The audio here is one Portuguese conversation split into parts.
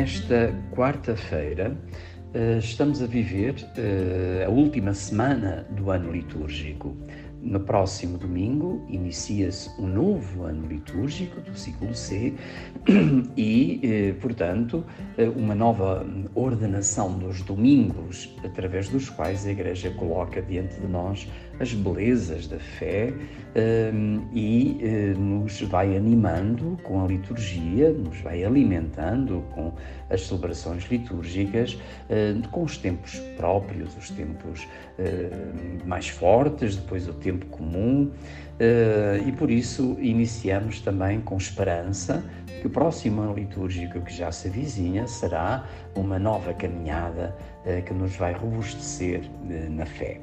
nesta quarta-feira eh, estamos a viver eh, a última semana do ano litúrgico. No próximo domingo inicia-se um novo ano litúrgico do ciclo C e, eh, portanto, uma nova ordenação dos domingos, através dos quais a Igreja coloca diante de nós as belezas da fé e nos vai animando com a liturgia, nos vai alimentando com as celebrações litúrgicas, com os tempos próprios, os tempos mais fortes, depois o tempo comum, e por isso iniciamos também com esperança que o próximo ano litúrgico que já se avizinha será uma nova caminhada que nos vai robustecer na fé.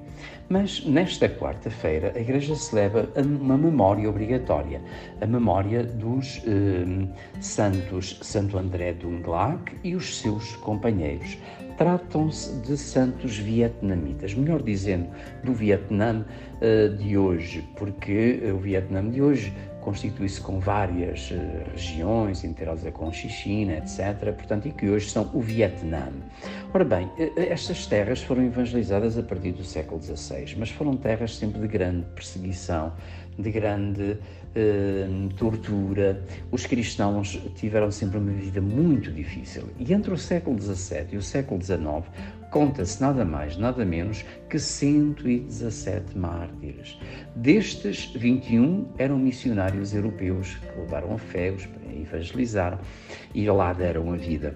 Mas nesta quarta-feira a Igreja celebra uma memória obrigatória, a memória dos eh, santos Santo André Dunglac e os seus companheiros. Tratam-se de santos vietnamitas, melhor dizendo, do Vietnã eh, de hoje, porque o Vietnã de hoje constitui-se com várias uh, regiões, inteiradas com China, etc., portanto, e que hoje são o Vietnã. Ora bem, estas terras foram evangelizadas a partir do século XVI, mas foram terras sempre de grande perseguição, de grande eh, tortura. Os cristãos tiveram sempre uma vida muito difícil. E entre o século XVII e o século XIX, conta-se nada mais, nada menos que 117 mártires. Destes, 21 eram missionários europeus que levaram a fé, os evangelizaram e lá deram a vida.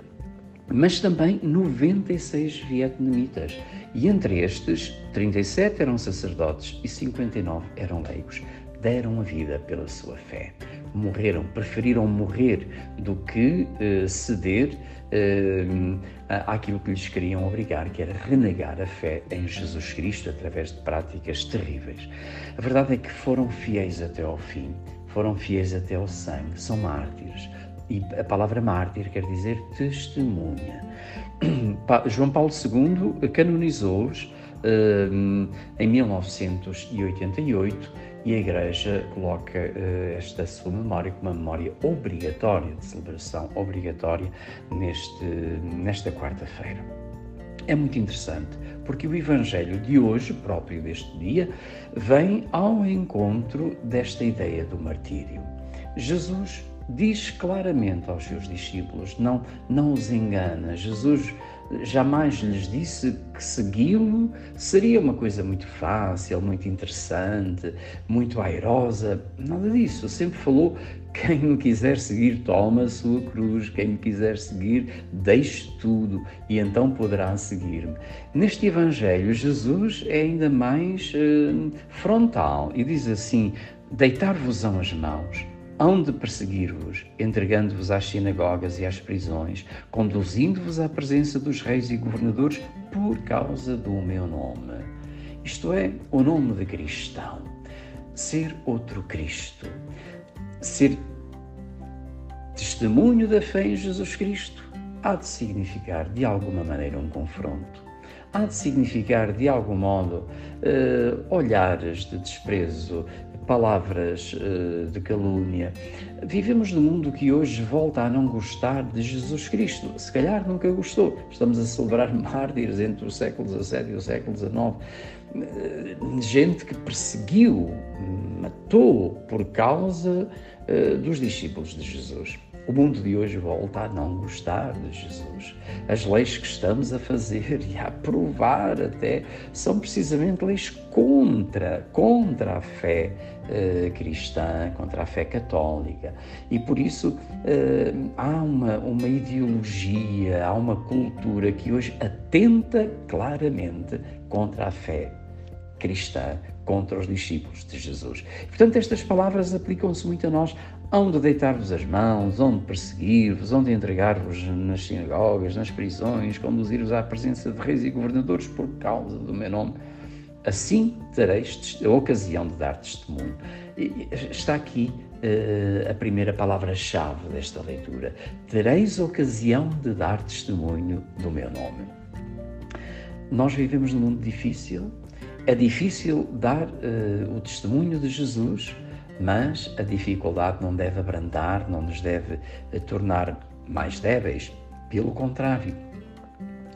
Mas também 96 vietnamitas. E entre estes, 37 eram sacerdotes e 59 eram leigos deram a vida pela sua fé. Morreram, preferiram morrer do que uh, ceder uh, àquilo que lhes queriam obrigar, que era renegar a fé em Jesus Cristo através de práticas terríveis. A verdade é que foram fiéis até ao fim, foram fiéis até ao sangue, são mártires. E a palavra mártir quer dizer testemunha. João Paulo II canonizou-os uh, em 1988 e a Igreja coloca uh, esta sua memória como uma memória obrigatória, de celebração obrigatória, neste, nesta quarta-feira. É muito interessante, porque o Evangelho de hoje, próprio deste dia, vem ao encontro desta ideia do martírio. Jesus diz claramente aos seus discípulos, não, não os engana. Jesus jamais lhes disse que segui-lo seria uma coisa muito fácil, muito interessante, muito airosa. Nada disso. Sempre falou: quem me quiser seguir, toma a sua cruz. Quem me quiser seguir, deixe tudo e então poderá seguir-me. Neste Evangelho, Jesus é ainda mais uh, frontal e diz assim: Deitar-vos-ão as mãos hão de perseguir-vos, entregando-vos às sinagogas e às prisões, conduzindo-vos à presença dos reis e governadores por causa do meu nome. Isto é, o nome de cristão. Ser outro Cristo. Ser testemunho da fé em Jesus Cristo há de significar, de alguma maneira, um confronto. Há de significar, de algum modo, uh, olhares de desprezo, palavras uh, de calúnia. Vivemos num mundo que hoje volta a não gostar de Jesus Cristo. Se calhar nunca gostou. Estamos a celebrar mártires entre o século XVII e o século XIX. Uh, gente que perseguiu, matou por causa dos discípulos de Jesus. O mundo de hoje volta a não gostar de Jesus. As leis que estamos a fazer e a aprovar até são precisamente leis contra, contra a fé eh, cristã, contra a fé católica. E por isso eh, há uma, uma ideologia, há uma cultura que hoje atenta claramente contra a fé cristã, contra os discípulos de Jesus. Portanto, estas palavras aplicam-se muito a nós onde deitar-vos as mãos, onde perseguir-vos, onde entregar-vos nas sinagogas, nas prisões, conduzir-vos à presença de reis e governadores por causa do meu nome. Assim tereis a ocasião de dar testemunho. Está aqui uh, a primeira palavra-chave desta leitura. Tereis ocasião de dar testemunho do meu nome. Nós vivemos num mundo difícil. É difícil dar uh, o testemunho de Jesus mas a dificuldade não deve abrandar, não nos deve eh, tornar mais débeis. Pelo contrário,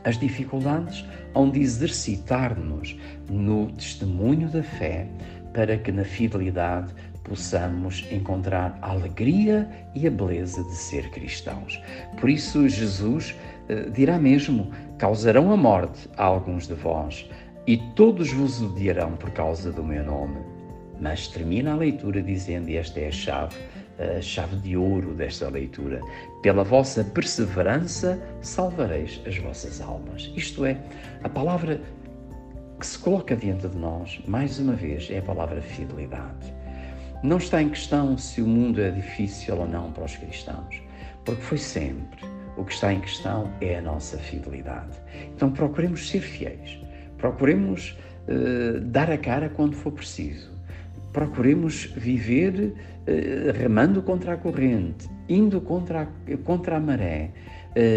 as dificuldades hão de exercitar-nos no testemunho da fé para que na fidelidade possamos encontrar a alegria e a beleza de ser cristãos. Por isso, Jesus eh, dirá mesmo: causarão a morte a alguns de vós, e todos vos odiarão por causa do meu nome. Mas termina a leitura dizendo, esta é a chave, a chave de ouro desta leitura: pela vossa perseverança salvareis as vossas almas. Isto é, a palavra que se coloca diante de nós, mais uma vez, é a palavra fidelidade. Não está em questão se o mundo é difícil ou não para os cristãos, porque foi sempre. O que está em questão é a nossa fidelidade. Então procuremos ser fiéis, procuremos uh, dar a cara quando for preciso, procuremos viver uh, remando contra a corrente, indo contra a, contra a maré,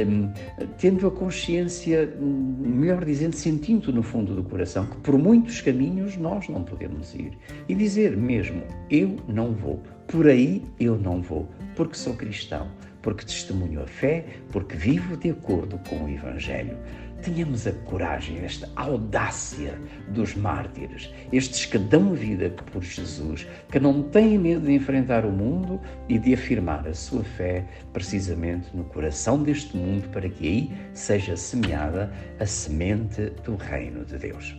um, tendo a consciência, melhor dizendo, sentindo no fundo do coração que por muitos caminhos nós não podemos ir. E dizer mesmo: Eu não vou, por aí eu não vou, porque sou cristão, porque testemunho a fé, porque vivo de acordo com o Evangelho. Tenhamos a coragem, esta audácia dos mártires, estes que dão vida por Jesus, que não têm medo de enfrentar o mundo e de afirmar a sua fé precisamente no coração deste mundo, para que aí seja semeada a semente do reino de Deus.